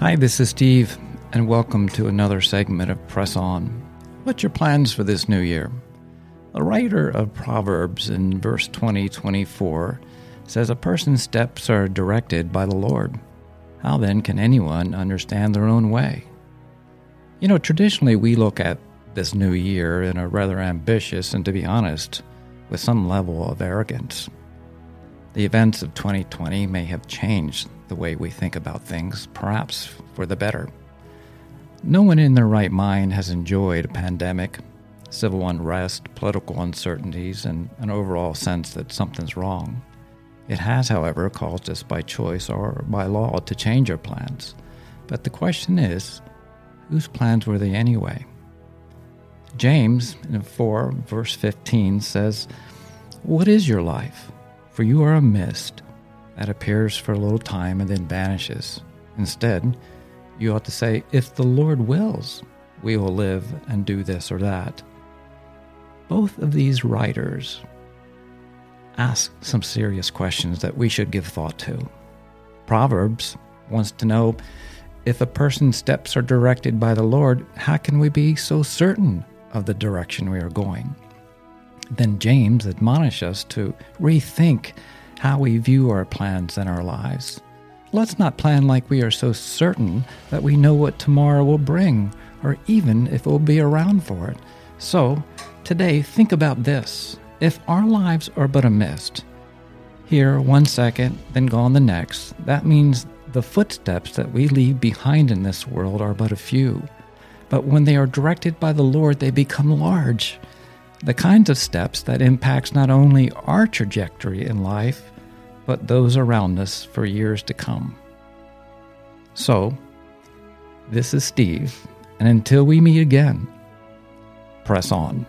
Hi, this is Steve, and welcome to another segment of Press On. What's your plans for this new year? The writer of Proverbs in verse 20 24 says, A person's steps are directed by the Lord. How then can anyone understand their own way? You know, traditionally we look at this new year in a rather ambitious and, to be honest, with some level of arrogance. The events of 2020 may have changed the way we think about things, perhaps for the better. No one in their right mind has enjoyed a pandemic, civil unrest, political uncertainties, and an overall sense that something's wrong. It has, however, caused us by choice or by law to change our plans. But the question is whose plans were they anyway? James in 4, verse 15 says, What is your life? For you are a mist that appears for a little time and then vanishes. Instead, you ought to say, If the Lord wills, we will live and do this or that. Both of these writers ask some serious questions that we should give thought to. Proverbs wants to know if a person's steps are directed by the Lord, how can we be so certain of the direction we are going? Then James admonishes us to rethink how we view our plans and our lives. Let's not plan like we are so certain that we know what tomorrow will bring, or even if we'll be around for it. So, today, think about this. If our lives are but a mist, here one second, then gone the next, that means the footsteps that we leave behind in this world are but a few. But when they are directed by the Lord, they become large the kinds of steps that impacts not only our trajectory in life, but those around us for years to come. So, this is Steve, and until we meet again, press on.